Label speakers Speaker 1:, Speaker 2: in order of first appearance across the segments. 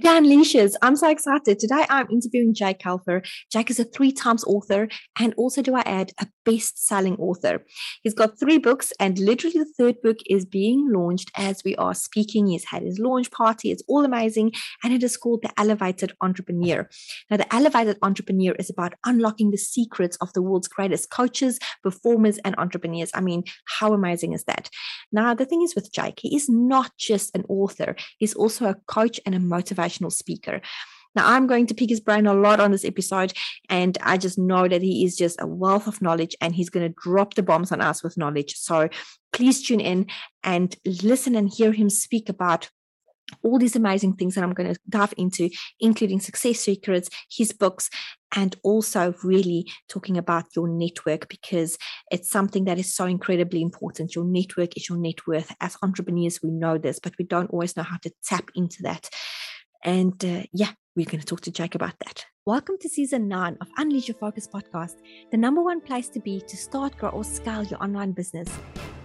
Speaker 1: Dan Leashes, I'm so excited. Today I'm interviewing Jake Kelfer. Jake is a three times author and also, do I add, a best selling author. He's got three books, and literally the third book is being launched as we are speaking. He's had his launch party, it's all amazing, and it is called The Elevated Entrepreneur. Now, The Elevated Entrepreneur is about unlocking the secrets of the world's greatest coaches, performers, and entrepreneurs. I mean, how amazing is that? Now, the thing is with Jake, he is not just an author, he's also a coach and a motivator motivational speaker. Now, I'm going to pick his brain a lot on this episode, and I just know that he is just a wealth of knowledge and he's going to drop the bombs on us with knowledge. So please tune in and listen and hear him speak about all these amazing things that I'm going to dive into, including success secrets, his books, and also really talking about your network because it's something that is so incredibly important. Your network is your net worth. As entrepreneurs, we know this, but we don't always know how to tap into that. And uh, yeah, we're going to talk to Jake about that. Welcome to season nine of Unleash Your Focus podcast, the number one place to be to start, grow, or scale your online business.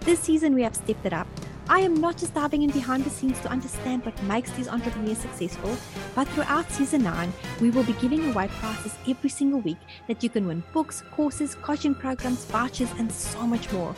Speaker 1: This season, we have stepped it up. I am not just diving in behind the scenes to understand what makes these entrepreneurs successful, but throughout season 9, we will be giving away prizes every single week that you can win books, courses, coaching programs, vouchers, and so much more.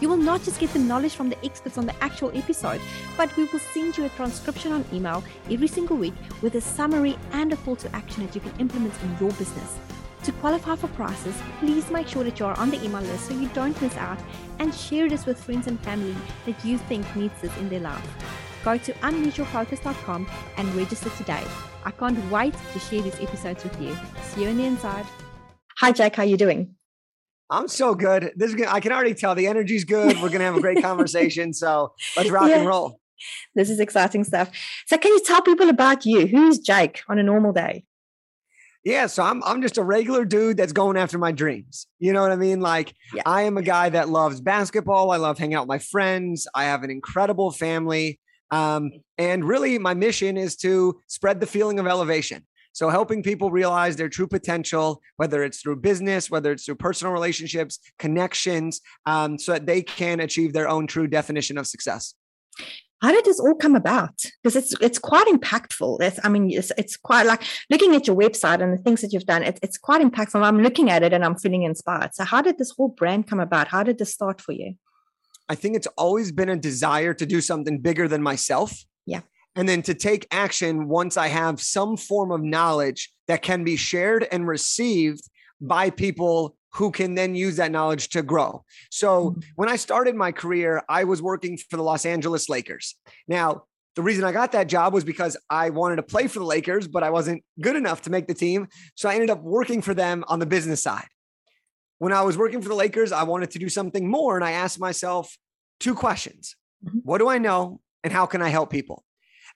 Speaker 1: You will not just get the knowledge from the experts on the actual episode, but we will send you a transcription on email every single week with a summary and a call to action that you can implement in your business. To qualify for prizes, please make sure that you are on the email list so you don't miss out and share this with friends and family that you think needs this in their life. Go to unleashyourfocus.com and register today. I can't wait to share these episodes with you. See you on the inside. Hi, Jake. How are you doing?
Speaker 2: I'm so good. This is good. I can already tell the energy's good. We're gonna have a great conversation. So let's rock yeah. and roll.
Speaker 1: This is exciting stuff. So, can you tell people about you? Who's Jake on a normal day?
Speaker 2: Yeah, so I'm I'm just a regular dude that's going after my dreams. You know what I mean? Like yeah. I am a guy that loves basketball. I love hanging out with my friends. I have an incredible family. Um, and really my mission is to spread the feeling of elevation. So helping people realize their true potential, whether it's through business, whether it's through personal relationships, connections, um, so that they can achieve their own true definition of success
Speaker 1: how did this all come about? Because it's it's quite impactful. It's, I mean, it's, it's quite like looking at your website and the things that you've done. It, it's quite impactful. I'm looking at it and I'm feeling inspired. So, how did this whole brand come about? How did this start for you?
Speaker 2: I think it's always been a desire to do something bigger than myself.
Speaker 1: Yeah.
Speaker 2: And then to take action once I have some form of knowledge that can be shared and received by people who can then use that knowledge to grow. So mm-hmm. when I started my career, I was working for the Los Angeles Lakers. Now, the reason I got that job was because I wanted to play for the Lakers, but I wasn't good enough to make the team. So I ended up working for them on the business side. When I was working for the Lakers, I wanted to do something more. And I asked myself two questions mm-hmm. What do I know? And how can I help people?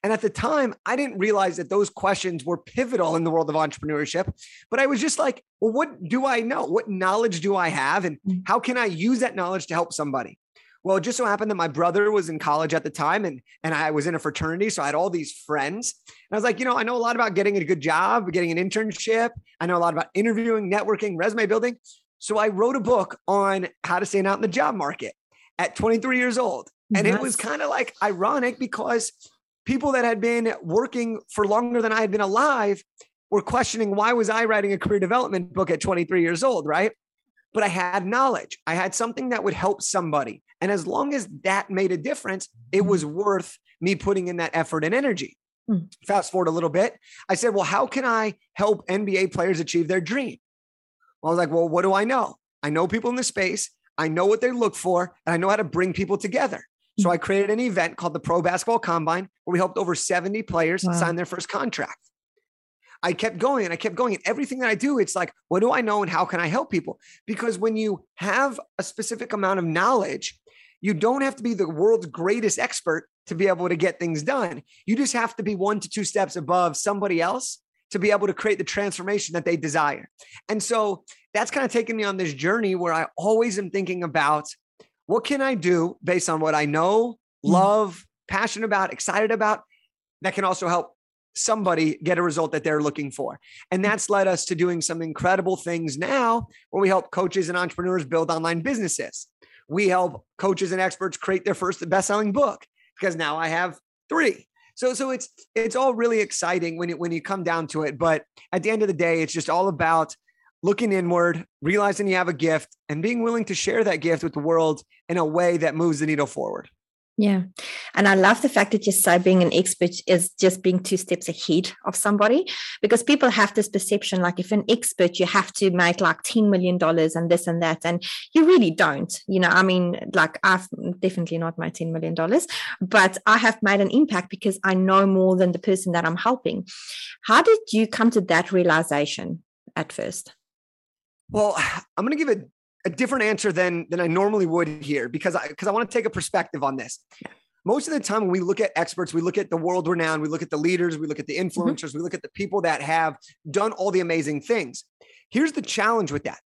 Speaker 2: And at the time, I didn't realize that those questions were pivotal in the world of entrepreneurship. But I was just like, well, what do I know? What knowledge do I have? And mm. how can I use that knowledge to help somebody? Well, it just so happened that my brother was in college at the time and, and I was in a fraternity. So I had all these friends. And I was like, you know, I know a lot about getting a good job, getting an internship. I know a lot about interviewing, networking, resume building. So I wrote a book on how to stand out in the job market at 23 years old. And it was kind of like ironic because people that had been working for longer than I had been alive were questioning why was I writing a career development book at 23 years old, right? But I had knowledge. I had something that would help somebody. And as long as that made a difference, it was worth me putting in that effort and energy. Hmm. Fast forward a little bit. I said, well, how can I help NBA players achieve their dream? Well, I was like, well, what do I know? I know people in the space. I know what they look for, and I know how to bring people together. So mm. I created an event called the Pro Basketball Combine where we helped over 70 players wow. sign their first contract. I kept going and I kept going. And everything that I do, it's like, what do I know and how can I help people? Because when you have a specific amount of knowledge, you don't have to be the world's greatest expert to be able to get things done. You just have to be one to two steps above somebody else to be able to create the transformation that they desire. And so that's kind of taken me on this journey where I always am thinking about what can I do based on what I know, mm. love, passionate about, excited about that can also help somebody get a result that they're looking for. And mm. that's led us to doing some incredible things now where we help coaches and entrepreneurs build online businesses. We help coaches and experts create their first best-selling book because now I have 3. So so it's it's all really exciting when you when you come down to it. But at the end of the day, it's just all about looking inward, realizing you have a gift, and being willing to share that gift with the world in a way that moves the needle forward.
Speaker 1: Yeah. And I love the fact that you say being an expert is just being two steps ahead of somebody because people have this perception like if an expert, you have to make like $10 million and this and that. And you really don't. You know, I mean, like I've definitely not made $10 million, but I have made an impact because I know more than the person that I'm helping. How did you come to that realization at first?
Speaker 2: Well, I'm going to give a a different answer than than I normally would here because I because I want to take a perspective on this. Most of the time, when we look at experts, we look at the world renowned, we look at the leaders, we look at the mm-hmm. influencers, mm-hmm. we look at the people that have done all the amazing things. Here's the challenge with that: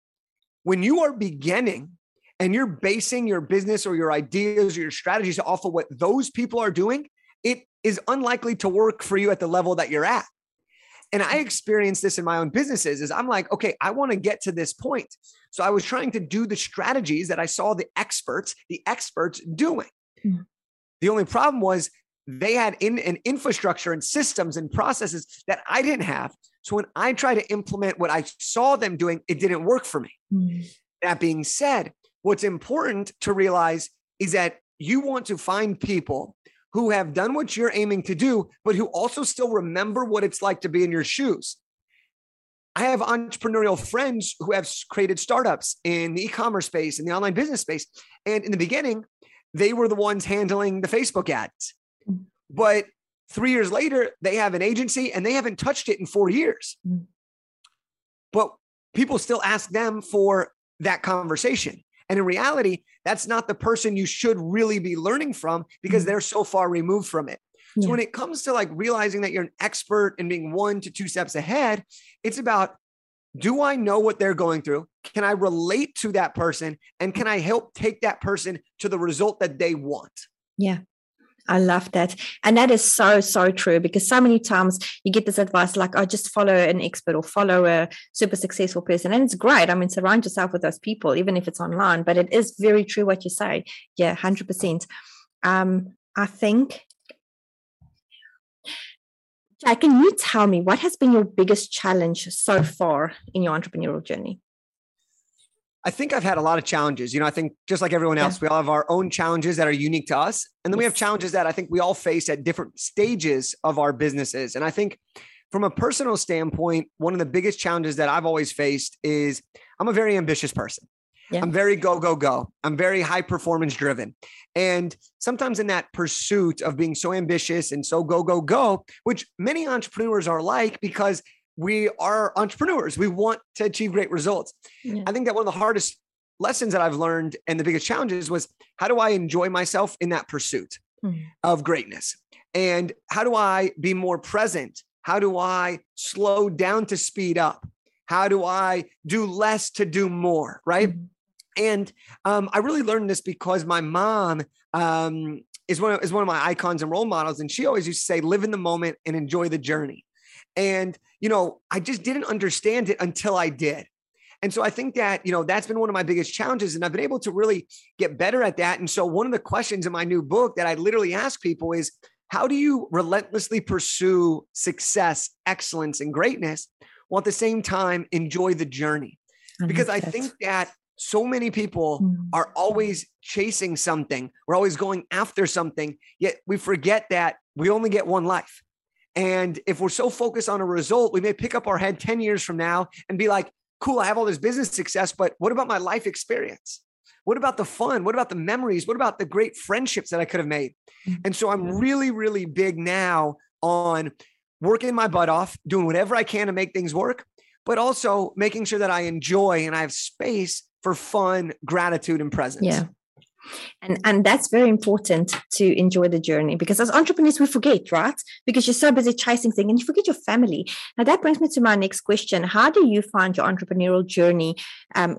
Speaker 2: when you are beginning and you're basing your business or your ideas or your strategies off of what those people are doing, it is unlikely to work for you at the level that you're at. And I experienced this in my own businesses is I'm like, okay, I want to get to this point. So I was trying to do the strategies that I saw the experts, the experts doing. Mm-hmm. The only problem was they had in an infrastructure and systems and processes that I didn't have. So when I tried to implement what I saw them doing, it didn't work for me. Mm-hmm. That being said, what's important to realize is that you want to find people who have done what you're aiming to do, but who also still remember what it's like to be in your shoes. I have entrepreneurial friends who have created startups in the e-commerce space, in the online business space. And in the beginning, they were the ones handling the Facebook ads. Mm. But three years later, they have an agency and they haven't touched it in four years. Mm. But people still ask them for that conversation. And in reality, that's not the person you should really be learning from because mm-hmm. they're so far removed from it. So when it comes to like realizing that you're an expert and being one to two steps ahead, it's about do I know what they're going through? Can I relate to that person? And can I help take that person to the result that they want?
Speaker 1: Yeah. I love that. And that is so, so true because so many times you get this advice like, oh, just follow an expert or follow a super successful person. And it's great. I mean, surround yourself with those people, even if it's online, but it is very true what you say. Yeah, 100%. Um, I think, Jack, can you tell me what has been your biggest challenge so far in your entrepreneurial journey?
Speaker 2: I think I've had a lot of challenges. You know, I think just like everyone else, yeah. we all have our own challenges that are unique to us. And then yes. we have challenges that I think we all face at different stages of our businesses. And I think from a personal standpoint, one of the biggest challenges that I've always faced is I'm a very ambitious person. Yeah. I'm very go, go, go. I'm very high performance driven. And sometimes in that pursuit of being so ambitious and so go, go, go, which many entrepreneurs are like because we are entrepreneurs. We want to achieve great results. Yeah. I think that one of the hardest lessons that I've learned and the biggest challenges was how do I enjoy myself in that pursuit mm. of greatness? And how do I be more present? How do I slow down to speed up? How do I do less to do more? Right. Mm. And um, I really learned this because my mom um, is one of, is one of my icons and role models, and she always used to say, "Live in the moment and enjoy the journey." And, you know, I just didn't understand it until I did. And so I think that, you know, that's been one of my biggest challenges. And I've been able to really get better at that. And so one of the questions in my new book that I literally ask people is how do you relentlessly pursue success, excellence, and greatness while at the same time enjoy the journey? Because I think that so many people mm. are always chasing something. We're always going after something, yet we forget that we only get one life. And if we're so focused on a result, we may pick up our head 10 years from now and be like, cool, I have all this business success, but what about my life experience? What about the fun? What about the memories? What about the great friendships that I could have made? Mm-hmm. And so I'm really, really big now on working my butt off, doing whatever I can to make things work, but also making sure that I enjoy and I have space for fun, gratitude, and presence.
Speaker 1: Yeah and and that's very important to enjoy the journey because as entrepreneurs we forget right? Because you're so busy chasing things and you forget your family. Now that brings me to my next question. How do you find your entrepreneurial journey um,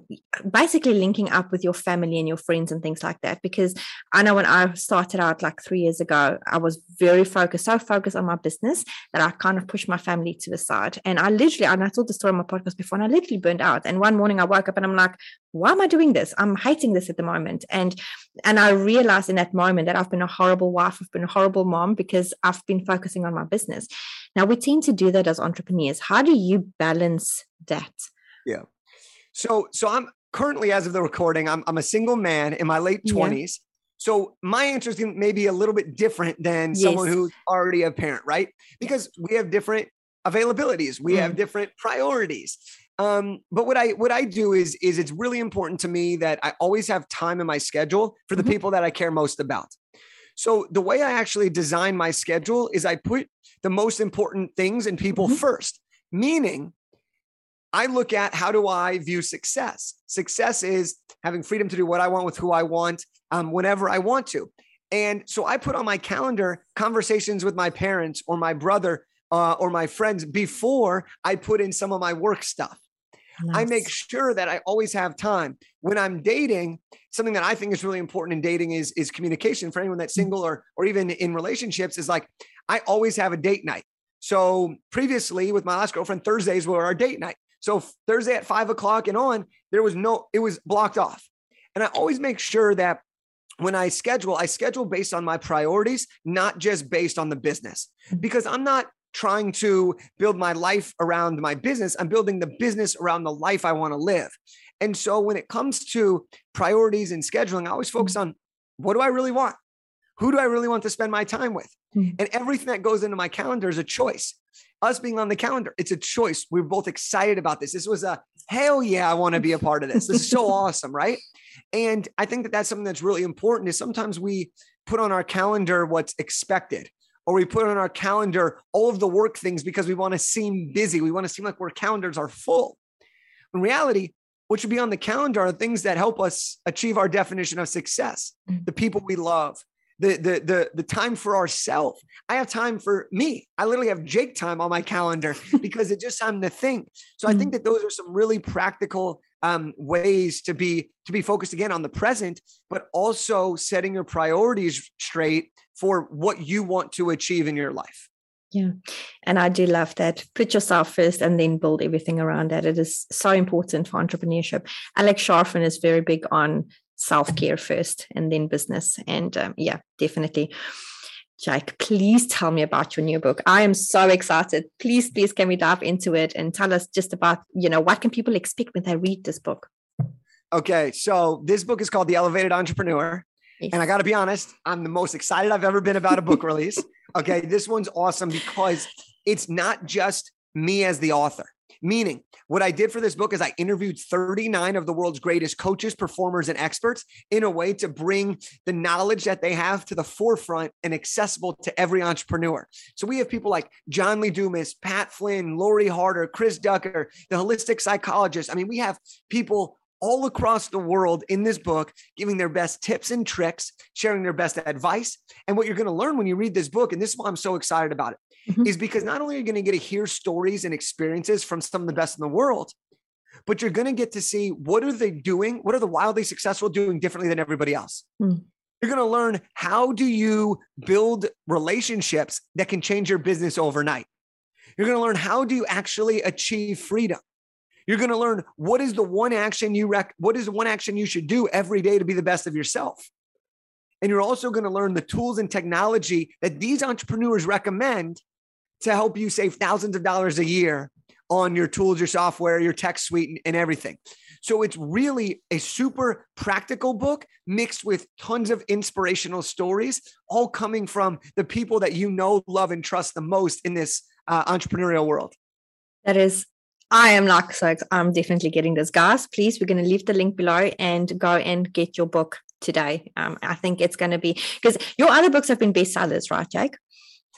Speaker 1: basically linking up with your family and your friends and things like that? Because i know when i started out like three years ago i was very focused so focused on my business that i kind of pushed my family to the side. And i literally and i told the story on my podcast before and i literally burned out. And one morning i woke up and i'm like why am I doing this? I'm hating this at the moment. And and I realized in that moment that I've been a horrible wife, I've been a horrible mom because I've been focusing on my business. Now we tend to do that as entrepreneurs. How do you balance that?
Speaker 2: Yeah. So so I'm currently as of the recording, I'm I'm a single man in my late 20s. Yeah. So my answer is maybe a little bit different than yes. someone who's already a parent, right? Because we have different availabilities, we mm. have different priorities. Um, but what I what I do is is it's really important to me that I always have time in my schedule for the mm-hmm. people that I care most about. So the way I actually design my schedule is I put the most important things and people mm-hmm. first, meaning I look at how do I view success? Success is having freedom to do what I want with who I want, um, whenever I want to. And so I put on my calendar conversations with my parents or my brother uh, or my friends before I put in some of my work stuff. Nice. I make sure that I always have time. When I'm dating, something that I think is really important in dating is, is communication for anyone that's mm. single or, or even in relationships is like, I always have a date night. So previously with my last girlfriend, Thursdays were our date night. So Thursday at five o'clock and on, there was no, it was blocked off. And I always make sure that when I schedule, I schedule based on my priorities, not just based on the business, mm. because I'm not trying to build my life around my business. I'm building the business around the life I want to live. And so when it comes to priorities and scheduling, I always focus on what do I really want? Who do I really want to spend my time with? Mm-hmm. And everything that goes into my calendar is a choice. Us being on the calendar, it's a choice. We are both excited about this. This was a hell yeah, I want to be a part of this. This is so awesome, right? And I think that that's something that's really important is sometimes we put on our calendar what's expected or we put on our calendar all of the work things because we want to seem busy. We want to seem like our calendars are full. In reality, what should be on the calendar are things that help us achieve our definition of success, mm. the people we love, the the the the time for ourselves. I have time for me. I literally have Jake time on my calendar because it's just time to think. So I think mm. that those are some really practical um, ways to be to be focused again on the present, but also setting your priorities straight for what you want to achieve in your life.
Speaker 1: Yeah. And I do love that. Put yourself first and then build everything around that. It is so important for entrepreneurship. Alex Charfen is very big on self care first and then business. And um, yeah, definitely. Jake, please tell me about your new book. I am so excited. Please, please, can we dive into it and tell us just about, you know, what can people expect when they read this book?
Speaker 2: Okay, so this book is called The Elevated Entrepreneur. Yes. And I got to be honest, I'm the most excited I've ever been about a book release. Okay, this one's awesome because it's not just me as the author. Meaning, what I did for this book is I interviewed 39 of the world's greatest coaches, performers, and experts in a way to bring the knowledge that they have to the forefront and accessible to every entrepreneur. So we have people like John Lee Dumas, Pat Flynn, Lori Harder, Chris Ducker, the holistic psychologist. I mean, we have people all across the world in this book, giving their best tips and tricks, sharing their best advice. And what you're going to learn when you read this book, and this is why I'm so excited about it, mm-hmm. is because not only are you going to get to hear stories and experiences from some of the best in the world, but you're going to get to see what are they doing? What are the wildly successful doing differently than everybody else? Mm. You're going to learn how do you build relationships that can change your business overnight. You're going to learn how do you actually achieve freedom. You're going to learn what is the one action you rec- what is the one action you should do every day to be the best of yourself. And you're also going to learn the tools and technology that these entrepreneurs recommend to help you save thousands of dollars a year on your tools, your software, your tech suite, and everything. So it's really a super practical book mixed with tons of inspirational stories, all coming from the people that you know, love, and trust the most in this uh, entrepreneurial world.
Speaker 1: That is I am like, so I'm definitely getting this. Guys, please, we're going to leave the link below and go and get your book today. Um, I think it's going to be because your other books have been bestsellers, right, Jake?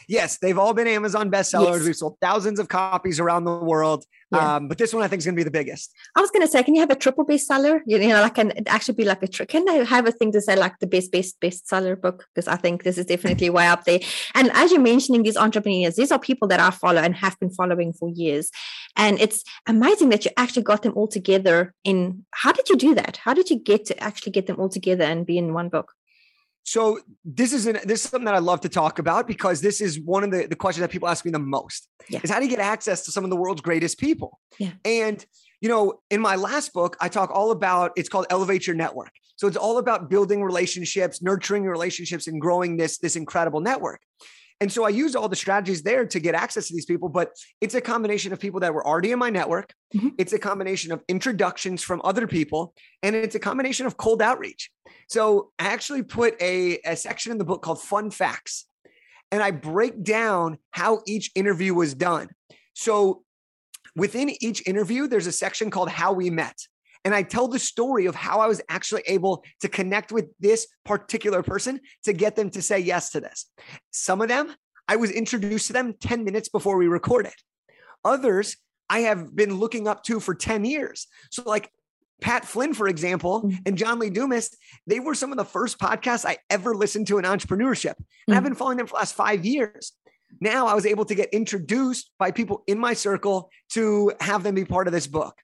Speaker 2: Yes, they've all been Amazon bestsellers. Yes. We've sold thousands of copies around the world. Yeah. Um, but this one I think is going to be the biggest.
Speaker 1: I was going to say, can you have a triple bestseller? You know, like can actually be like a tri- can they have a thing to say like the best best bestseller book? Because I think this is definitely way up there. And as you're mentioning these entrepreneurs, these are people that I follow and have been following for years, and it's amazing that you actually got them all together. In how did you do that? How did you get to actually get them all together and be in one book?
Speaker 2: So this is an, this is something that I love to talk about because this is one of the, the questions that people ask me the most yeah. is how do you get access to some of the world's greatest people? Yeah. And you know, in my last book, I talk all about it's called Elevate Your Network. So it's all about building relationships, nurturing relationships, and growing this, this incredible network. And so I use all the strategies there to get access to these people, but it's a combination of people that were already in my network. Mm-hmm. It's a combination of introductions from other people, and it's a combination of cold outreach. So I actually put a, a section in the book called Fun Facts, and I break down how each interview was done. So within each interview, there's a section called How We Met. And I tell the story of how I was actually able to connect with this particular person to get them to say yes to this. Some of them, I was introduced to them 10 minutes before we recorded. Others, I have been looking up to for 10 years. So, like Pat Flynn, for example, mm. and John Lee Dumas, they were some of the first podcasts I ever listened to in entrepreneurship. And I've mm. been following them for the last five years. Now I was able to get introduced by people in my circle to have them be part of this book.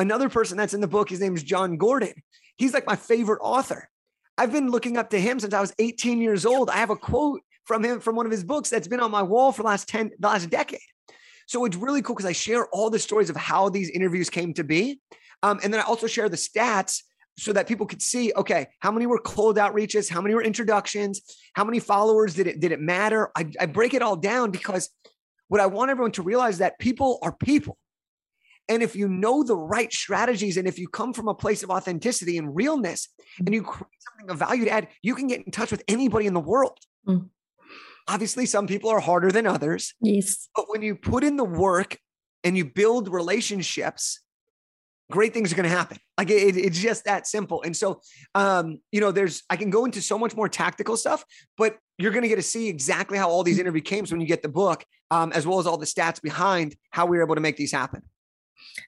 Speaker 2: Another person that's in the book, his name is John Gordon. He's like my favorite author. I've been looking up to him since I was 18 years old. I have a quote from him from one of his books that's been on my wall for the last 10, the last decade. So it's really cool because I share all the stories of how these interviews came to be. Um, and then I also share the stats so that people could see, okay, how many were cold outreaches? How many were introductions? How many followers did it, did it matter? I, I break it all down because what I want everyone to realize that people are people. And if you know the right strategies and if you come from a place of authenticity and realness and you create something of value to add, you can get in touch with anybody in the world. Mm. Obviously, some people are harder than others.
Speaker 1: Yes.
Speaker 2: But when you put in the work and you build relationships, great things are going to happen. Like it, it's just that simple. And so, um, you know, there's, I can go into so much more tactical stuff, but you're going to get to see exactly how all these interview came when you get the book, um, as well as all the stats behind how we were able to make these happen.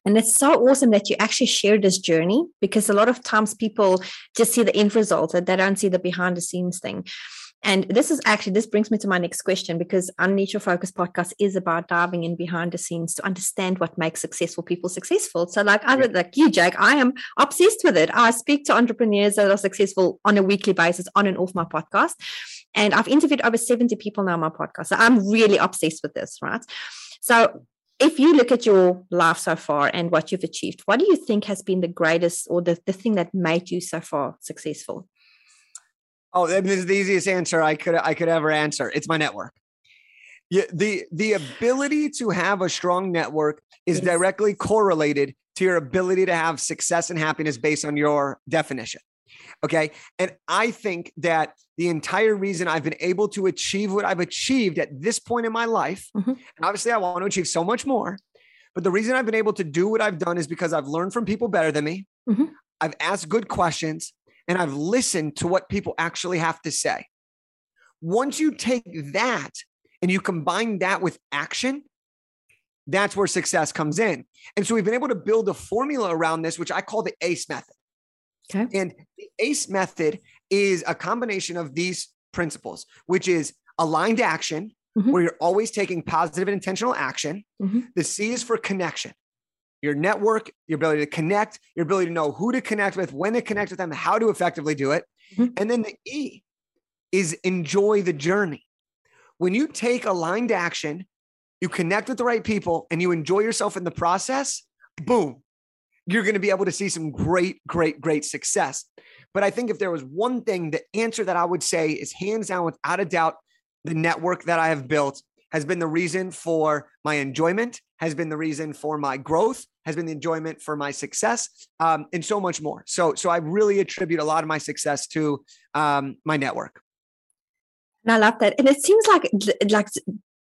Speaker 1: And it's so awesome that you actually share this journey because a lot of times people just see the end result and they don't see the behind the scenes thing. And this is actually, this brings me to my next question because Your Focus podcast is about diving in behind the scenes to understand what makes successful people successful. So, like other like you, Jake, I am obsessed with it. I speak to entrepreneurs that are successful on a weekly basis on and off my podcast. And I've interviewed over 70 people now on my podcast. So I'm really obsessed with this, right? So if you look at your life so far and what you've achieved, what do you think has been the greatest or the, the thing that made you so far successful?
Speaker 2: Oh, that is the easiest answer I could I could ever answer. It's my network. Yeah, the the ability to have a strong network is yes. directly correlated to your ability to have success and happiness based on your definition. Okay. And I think that the entire reason I've been able to achieve what I've achieved at this point in my life, mm-hmm. and obviously I want to achieve so much more, but the reason I've been able to do what I've done is because I've learned from people better than me. Mm-hmm. I've asked good questions and I've listened to what people actually have to say. Once you take that and you combine that with action, that's where success comes in. And so we've been able to build a formula around this, which I call the ACE method. Okay. And the ACE method is a combination of these principles, which is aligned action, mm-hmm. where you're always taking positive and intentional action. Mm-hmm. The C is for connection. Your network, your ability to connect, your ability to know who to connect with, when to connect with them, how to effectively do it. Mm-hmm. And then the E is enjoy the journey. When you take aligned action, you connect with the right people and you enjoy yourself in the process, boom, you're going to be able to see some great, great, great success. But I think if there was one thing, the answer that I would say is hands down, without a doubt, the network that I have built has been the reason for my enjoyment, has been the reason for my growth, has been the enjoyment for my success, um, and so much more. So, so I really attribute a lot of my success to um, my network.
Speaker 1: And I love that. And it seems like like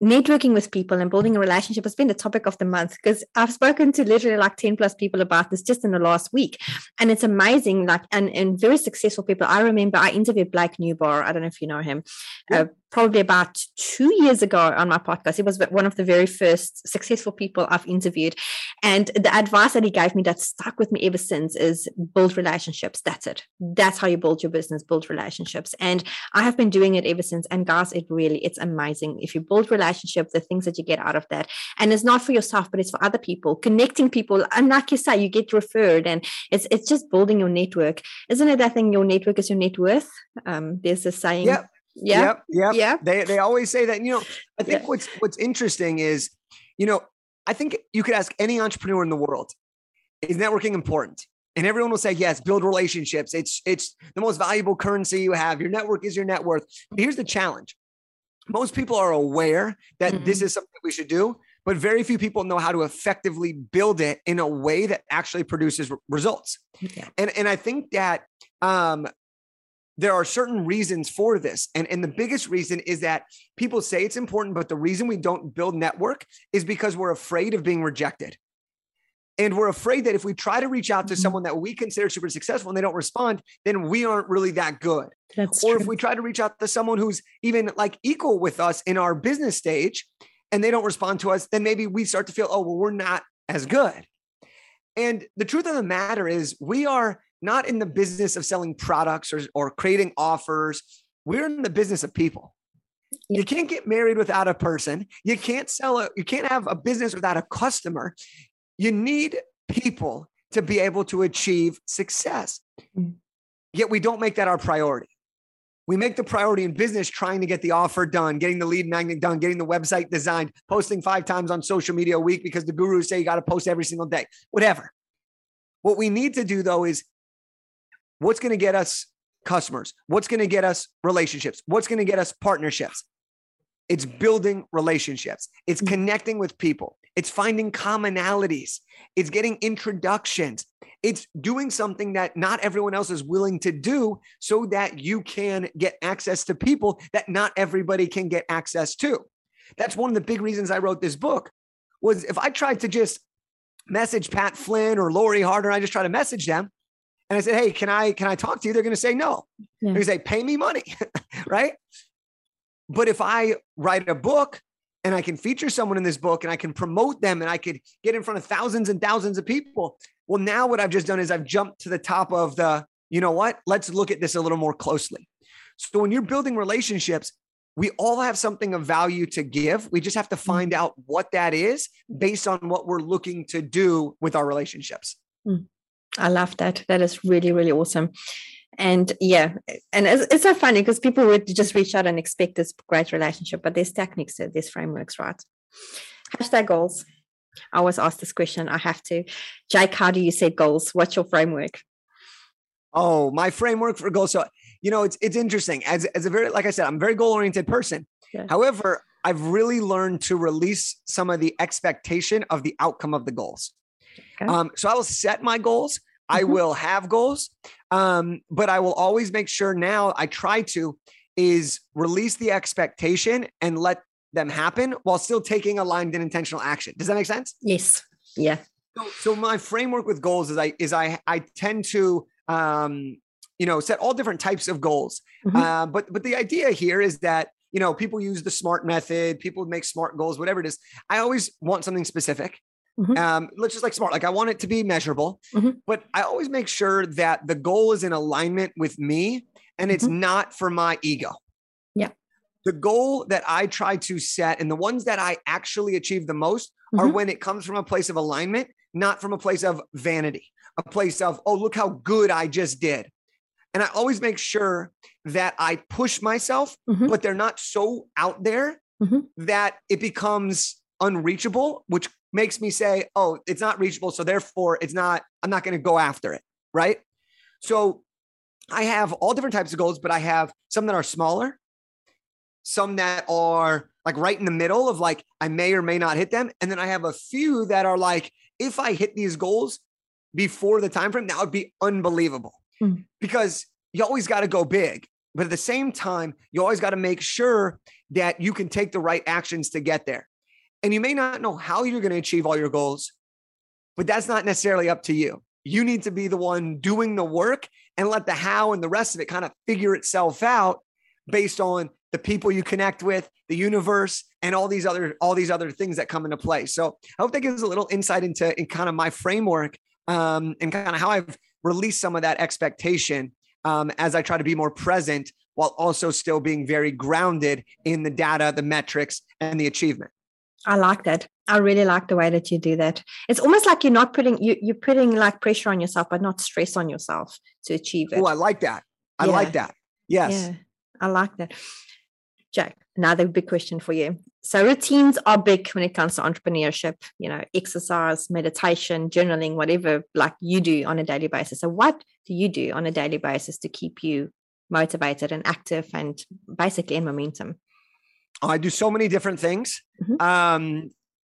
Speaker 1: networking with people and building a relationship has been the topic of the month because I've spoken to literally like 10 plus people about this just in the last week. And it's amazing, like, and, and very successful people. I remember I interviewed Blake Newbar. I don't know if you know him. Yeah. Uh, probably about two years ago on my podcast. He was one of the very first successful people I've interviewed. And the advice that he gave me that stuck with me ever since is build relationships. That's it. That's how you build your business, build relationships. And I have been doing it ever since. And guys, it really, it's amazing. If you build relationships, the things that you get out of that. And it's not for yourself, but it's for other people, connecting people. And like you say, you get referred and it's it's just building your network. Isn't it that thing, your network is your net worth? Um, there's a saying.
Speaker 2: Yep yeah. Yep. Yep. Yeah. They they always say that. You know, I think yeah. what's what's interesting is, you know, I think you could ask any entrepreneur in the world, is networking important? And everyone will say, yes, build relationships. It's it's the most valuable currency you have. Your network is your net worth. But here's the challenge. Most people are aware that mm-hmm. this is something we should do, but very few people know how to effectively build it in a way that actually produces results. Yeah. And and I think that um, there are certain reasons for this. And, and the biggest reason is that people say it's important, but the reason we don't build network is because we're afraid of being rejected. And we're afraid that if we try to reach out to mm-hmm. someone that we consider super successful and they don't respond, then we aren't really that good. That's or true. if we try to reach out to someone who's even like equal with us in our business stage and they don't respond to us, then maybe we start to feel, oh, well, we're not as good. And the truth of the matter is, we are not in the business of selling products or, or creating offers. We're in the business of people. You can't get married without a person. You can't sell a, you can't have a business without a customer. You need people to be able to achieve success. Mm. Yet we don't make that our priority. We make the priority in business trying to get the offer done, getting the lead magnet done, getting the website designed, posting five times on social media a week because the gurus say you got to post every single day, whatever. What we need to do though is What's going to get us customers? What's going to get us relationships? What's going to get us partnerships? It's building relationships. It's mm-hmm. connecting with people. It's finding commonalities. It's getting introductions. It's doing something that not everyone else is willing to do so that you can get access to people that not everybody can get access to. That's one of the big reasons I wrote this book was if I tried to just message Pat Flynn or Lori Harder, I just try to message them, and I said, Hey, can I can I talk to you? They're gonna say no. Yeah. They're gonna say, pay me money, right? But if I write a book and I can feature someone in this book and I can promote them and I could get in front of thousands and thousands of people. Well, now what I've just done is I've jumped to the top of the, you know what? Let's look at this a little more closely. So when you're building relationships, we all have something of value to give. We just have to mm. find out what that is based on what we're looking to do with our relationships.
Speaker 1: Mm. I love that. That is really, really awesome. And yeah, and it's, it's so funny because people would just reach out and expect this great relationship, but there's techniques, there's frameworks, right? Hashtag goals. I always ask this question. I have to. Jake, how do you set goals? What's your framework?
Speaker 2: Oh, my framework for goals. So, you know, it's it's interesting. As as a very like I said, I'm a very goal oriented person. Yeah. However, I've really learned to release some of the expectation of the outcome of the goals. Okay. Um, so I will set my goals. Mm-hmm. I will have goals, um, but I will always make sure now I try to is release the expectation and let them happen while still taking aligned and intentional action. Does that make sense?
Speaker 1: Yes. Yeah.
Speaker 2: So, so my framework with goals is I is I I tend to um, you know set all different types of goals. Mm-hmm. Uh, but but the idea here is that you know people use the smart method, people make smart goals, whatever it is. I always want something specific. Mm-hmm. Um, let's just like smart. Like I want it to be measurable, mm-hmm. but I always make sure that the goal is in alignment with me and it's mm-hmm. not for my ego.
Speaker 1: Yeah.
Speaker 2: The goal that I try to set and the ones that I actually achieve the most are mm-hmm. when it comes from a place of alignment, not from a place of vanity, a place of, oh, look how good I just did. And I always make sure that I push myself, mm-hmm. but they're not so out there mm-hmm. that it becomes unreachable, which makes me say, oh, it's not reachable. So therefore, it's not, I'm not going to go after it. Right. So I have all different types of goals, but I have some that are smaller, some that are like right in the middle of like, I may or may not hit them. And then I have a few that are like, if I hit these goals before the time frame, that would be unbelievable mm. because you always got to go big. But at the same time, you always got to make sure that you can take the right actions to get there. And you may not know how you're going to achieve all your goals, but that's not necessarily up to you. You need to be the one doing the work and let the how and the rest of it kind of figure itself out based on the people you connect with, the universe, and all these other all these other things that come into play. So I hope that gives a little insight into in kind of my framework um, and kind of how I've released some of that expectation um, as I try to be more present while also still being very grounded in the data, the metrics, and the achievement.
Speaker 1: I like that. I really like the way that you do that. It's almost like you're not putting you you're putting like pressure on yourself, but not stress on yourself to achieve it.
Speaker 2: Oh, I like that. I yeah. like that. Yes. Yeah,
Speaker 1: I like that. Jack, another big question for you. So routines are big when it comes to entrepreneurship, you know, exercise, meditation, journaling, whatever like you do on a daily basis. So what do you do on a daily basis to keep you motivated and active and basically in momentum?
Speaker 2: I do so many different things. Mm-hmm. Um,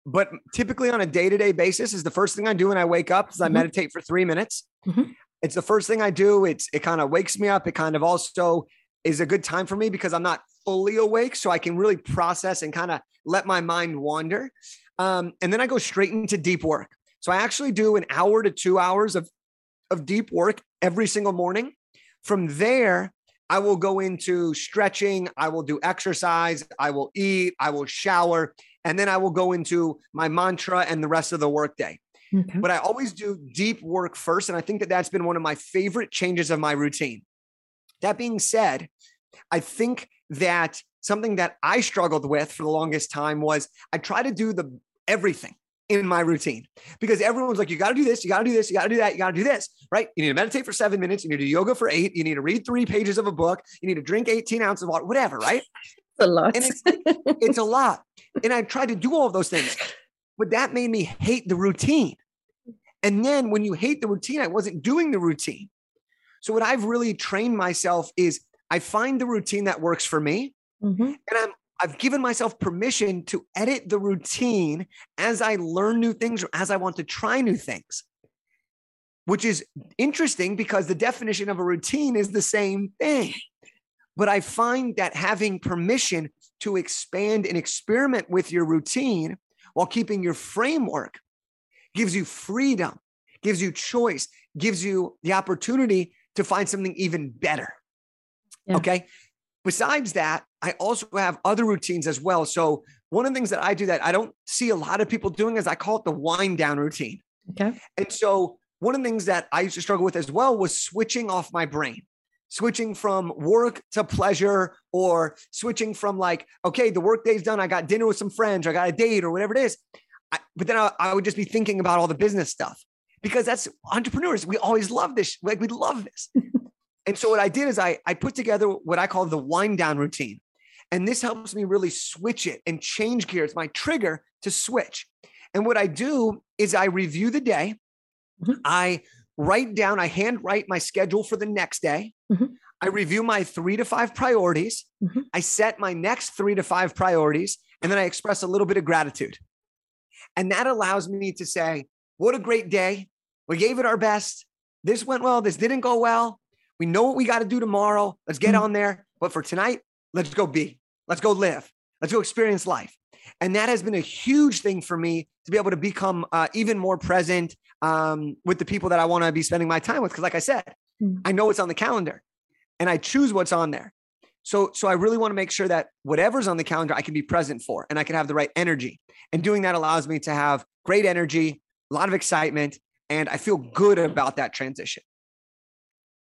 Speaker 2: but typically on a day-to-day basis is the first thing I do when I wake up is I mm-hmm. meditate for three minutes. Mm-hmm. It's the first thing I do. It's it kind of wakes me up. It kind of also is a good time for me because I'm not fully awake, so I can really process and kind of let my mind wander. Um, and then I go straight into deep work. So I actually do an hour to two hours of of deep work every single morning. From there, I will go into stretching, I will do exercise, I will eat, I will shower, and then I will go into my mantra and the rest of the workday. Okay. But I always do deep work first. And I think that that's been one of my favorite changes of my routine. That being said, I think that something that I struggled with for the longest time was I try to do the everything in my routine because everyone's like, you got to do this, you got to do this, you got to do that, you got to do this, right? You need to meditate for seven minutes, you need to do yoga for eight, you need to read three pages of a book, you need to drink 18 ounces of water, whatever, right?
Speaker 1: It's a lot.
Speaker 2: And it's, it's a lot. And I tried to do all of those things, but that made me hate the routine. And then when you hate the routine, I wasn't doing the routine. So what I've really trained myself is I find the routine that works for me. Mm-hmm. And I'm I've given myself permission to edit the routine as I learn new things or as I want to try new things, which is interesting because the definition of a routine is the same thing. But I find that having permission to expand and experiment with your routine while keeping your framework gives you freedom, gives you choice, gives you the opportunity to find something even better. Yeah. Okay. Besides that, I also have other routines as well. So, one of the things that I do that I don't see a lot of people doing is I call it the wind down routine.
Speaker 1: Okay.
Speaker 2: And so, one of the things that I used to struggle with as well was switching off my brain, switching from work to pleasure, or switching from like, okay, the work day's done. I got dinner with some friends, or I got a date, or whatever it is. I, but then I, I would just be thinking about all the business stuff because that's entrepreneurs. We always love this. Like, we love this. And so what I did is I, I put together what I call the wind down routine. And this helps me really switch it and change gears, my trigger to switch. And what I do is I review the day. Mm-hmm. I write down, I handwrite my schedule for the next day. Mm-hmm. I review my three to five priorities. Mm-hmm. I set my next three to five priorities. And then I express a little bit of gratitude. And that allows me to say, what a great day. We gave it our best. This went well. This didn't go well. We know what we got to do tomorrow. Let's get mm-hmm. on there. But for tonight, let's go be. Let's go live. Let's go experience life. And that has been a huge thing for me to be able to become uh, even more present um, with the people that I want to be spending my time with. Because, like I said, mm-hmm. I know it's on the calendar, and I choose what's on there. So, so I really want to make sure that whatever's on the calendar, I can be present for, and I can have the right energy. And doing that allows me to have great energy, a lot of excitement, and I feel good about that transition.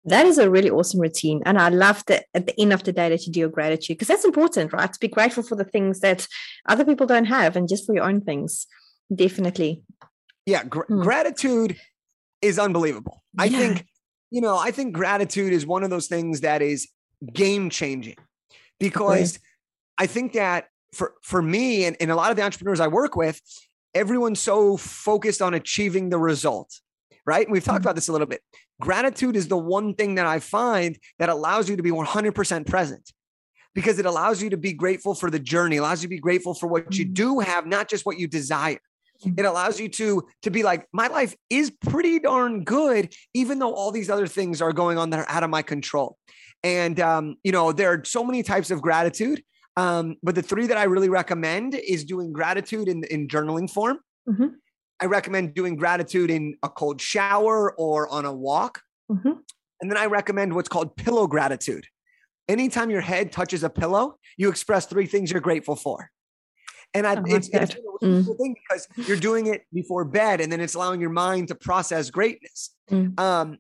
Speaker 1: That is a really awesome routine. And I love that at the end of the day that you do your gratitude because that's important, right? To be grateful for the things that other people don't have and just for your own things. Definitely.
Speaker 2: Yeah. Gr- hmm. Gratitude is unbelievable. Yeah. I think, you know, I think gratitude is one of those things that is game changing because okay. I think that for, for me and, and a lot of the entrepreneurs I work with, everyone's so focused on achieving the result right? And we've talked mm-hmm. about this a little bit. Gratitude is the one thing that I find that allows you to be 100% present because it allows you to be grateful for the journey, allows you to be grateful for what you mm-hmm. do have, not just what you desire. Mm-hmm. It allows you to to be like my life is pretty darn good even though all these other things are going on that are out of my control. And um, you know, there are so many types of gratitude. Um, but the three that I really recommend is doing gratitude in in journaling form. Mm-hmm. I recommend doing gratitude in a cold shower or on a walk. Mm-hmm. And then I recommend what's called pillow gratitude. Anytime your head touches a pillow, you express three things you're grateful for. And I, oh, it's, it's a really mm. cool thing because you're doing it before bed and then it's allowing your mind to process greatness. Mm. Um,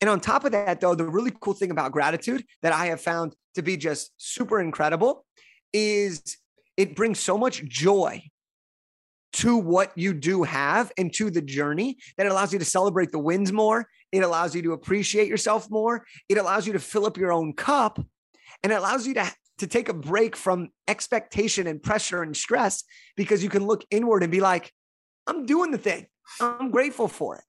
Speaker 2: and on top of that, though, the really cool thing about gratitude that I have found to be just super incredible is it brings so much joy to what you do have and to the journey that allows you to celebrate the wins more. It allows you to appreciate yourself more. It allows you to fill up your own cup and it allows you to to take a break from expectation and pressure and stress because you can look inward and be like, I'm doing the thing. I'm grateful for it.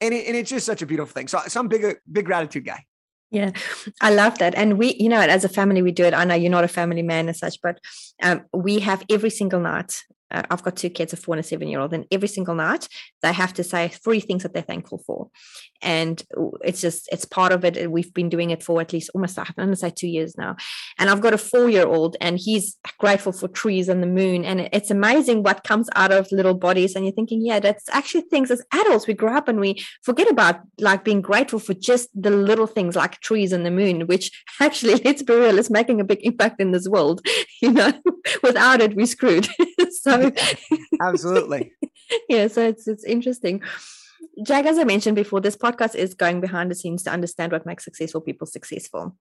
Speaker 2: And, it, and it's just such a beautiful thing. So, so I'm big, big gratitude guy.
Speaker 1: Yeah, I love that. And we, you know, as a family, we do it. I know you're not a family man as such, but um, we have every single night uh, I've got two kids, a four and a seven year old, and every single night they have to say three things that they're thankful for. And it's just, it's part of it. We've been doing it for at least almost, I'm going to say two years now. And I've got a four year old, and he's grateful for trees and the moon. And it's amazing what comes out of little bodies. And you're thinking, yeah, that's actually things as adults we grow up and we forget about like being grateful for just the little things like trees and the moon, which actually, let's be real, is making a big impact in this world. You know, without it, we're screwed. so
Speaker 2: absolutely.
Speaker 1: yeah, so it's it's interesting. Jack, as I mentioned before, this podcast is going behind the scenes to understand what makes successful people successful.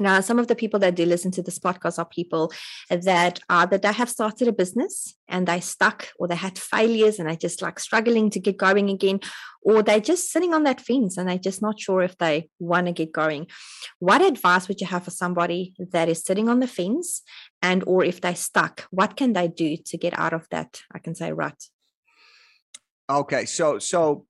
Speaker 1: Now, some of the people that do listen to this podcast are people that are that they have started a business and they stuck or they had failures and they just like struggling to get going again, or they're just sitting on that fence and they're just not sure if they want to get going. What advice would you have for somebody that is sitting on the fence and or if they're stuck? What can they do to get out of that, I can say rut?
Speaker 2: Okay. So so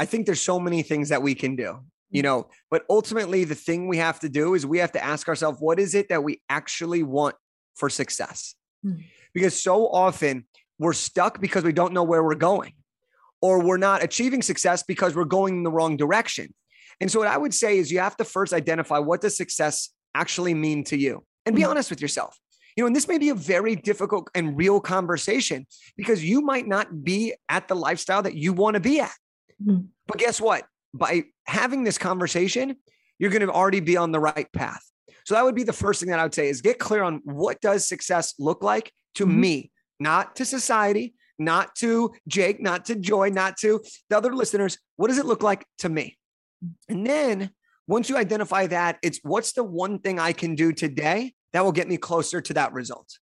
Speaker 2: I think there's so many things that we can do you know but ultimately the thing we have to do is we have to ask ourselves what is it that we actually want for success mm. because so often we're stuck because we don't know where we're going or we're not achieving success because we're going in the wrong direction and so what i would say is you have to first identify what does success actually mean to you and be mm. honest with yourself you know and this may be a very difficult and real conversation because you might not be at the lifestyle that you want to be at mm. but guess what by having this conversation, you're going to already be on the right path. So that would be the first thing that I would say is get clear on what does success look like to mm-hmm. me, not to society, not to Jake, not to Joy, not to the other listeners. What does it look like to me? And then once you identify that, it's what's the one thing I can do today that will get me closer to that result.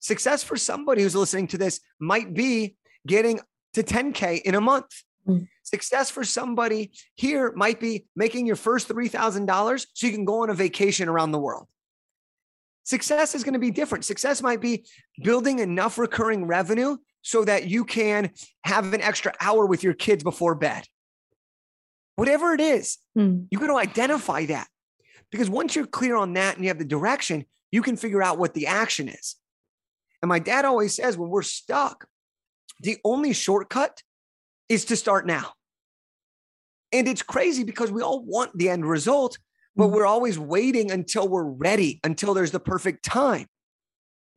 Speaker 2: Success for somebody who's listening to this might be getting to 10K in a month. Mm. Success for somebody here might be making your first $3,000 so you can go on a vacation around the world. Success is going to be different. Success might be building enough recurring revenue so that you can have an extra hour with your kids before bed. Whatever it is, mm. you got to identify that. Because once you're clear on that and you have the direction, you can figure out what the action is. And my dad always says when we're stuck, the only shortcut is to start now. And it's crazy because we all want the end result, but mm. we're always waiting until we're ready, until there's the perfect time.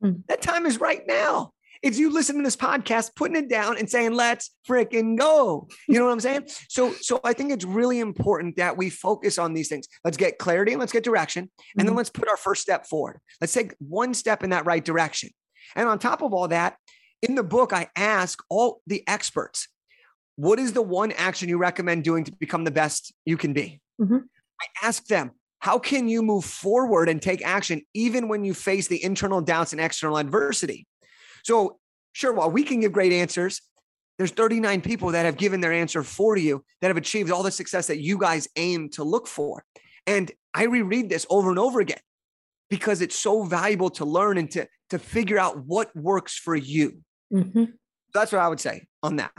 Speaker 2: Mm. That time is right now. It's you listening to this podcast, putting it down and saying, let's freaking go. You know what I'm saying? So, so I think it's really important that we focus on these things. Let's get clarity and let's get direction. And mm-hmm. then let's put our first step forward. Let's take one step in that right direction. And on top of all that, in the book, I ask all the experts what is the one action you recommend doing to become the best you can be? Mm-hmm. I ask them, how can you move forward and take action even when you face the internal doubts and external adversity? So, sure, while we can give great answers, there's 39 people that have given their answer for you that have achieved all the success that you guys aim to look for. And I reread this over and over again because it's so valuable to learn and to, to figure out what works for you. Mm-hmm. That's what I would say on that.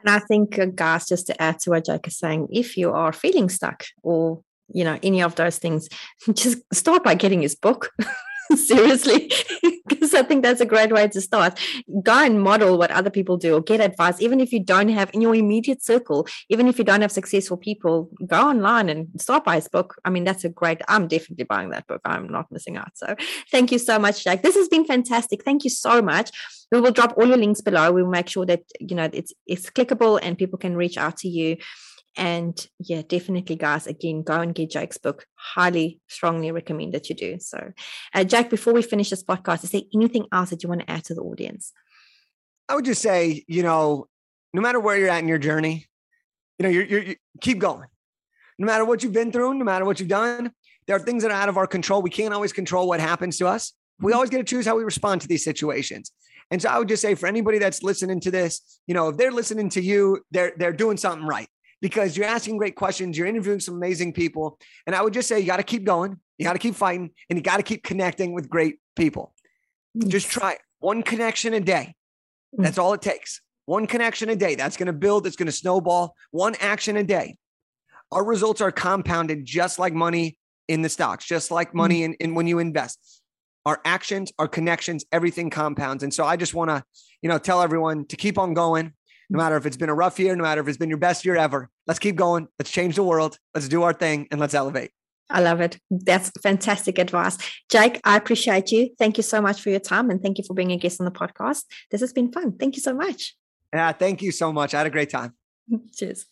Speaker 1: And I think, guys, just to add to what Jake is saying, if you are feeling stuck or you know any of those things, just start by getting his book. seriously. Because i think that's a great way to start. Go and model what other people do or get advice. Even if you don't have in your immediate circle even if you don't have successful people go online and start by his book. I mean that's a great i'm definitely buying that book. I'm not missing out. So thank you so much jack. This has been fantastic. Thank you so much. We will drop all your links below. We'll make sure that you know it's it's clickable and people can reach out to you and yeah, definitely, guys, again, go and get Jake's book. Highly, strongly recommend that you do. So, uh, Jake, before we finish this podcast, is there anything else that you want to add to the audience?
Speaker 2: I would just say, you know, no matter where you're at in your journey, you know, you're, you're, you keep going. No matter what you've been through, no matter what you've done, there are things that are out of our control. We can't always control what happens to us. We mm-hmm. always get to choose how we respond to these situations. And so I would just say for anybody that's listening to this, you know, if they're listening to you, they're they're doing something right because you're asking great questions. You're interviewing some amazing people. And I would just say you got to keep going. You got to keep fighting and you got to keep connecting with great people. Just try it. one connection a day. Mm. That's all it takes. One connection a day. That's going to build, it's going to snowball. One action a day. Our results are compounded just like money in the stocks, just like money mm. in, in when you invest. Our actions, our connections, everything compounds. And so I just want to, you know, tell everyone to keep on going, no matter if it's been a rough year, no matter if it's been your best year ever. Let's keep going. Let's change the world. Let's do our thing and let's elevate.
Speaker 1: I love it. That's fantastic advice. Jake, I appreciate you. Thank you so much for your time and thank you for being a guest on the podcast. This has been fun. Thank you so much.
Speaker 2: Yeah, thank you so much. I had a great time.
Speaker 1: Cheers.